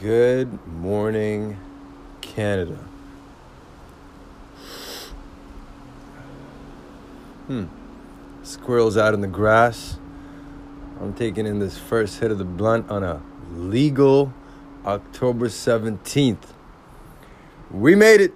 Good morning, Canada. Hmm. Squirrels out in the grass. I'm taking in this first hit of the blunt on a legal October 17th. We made it.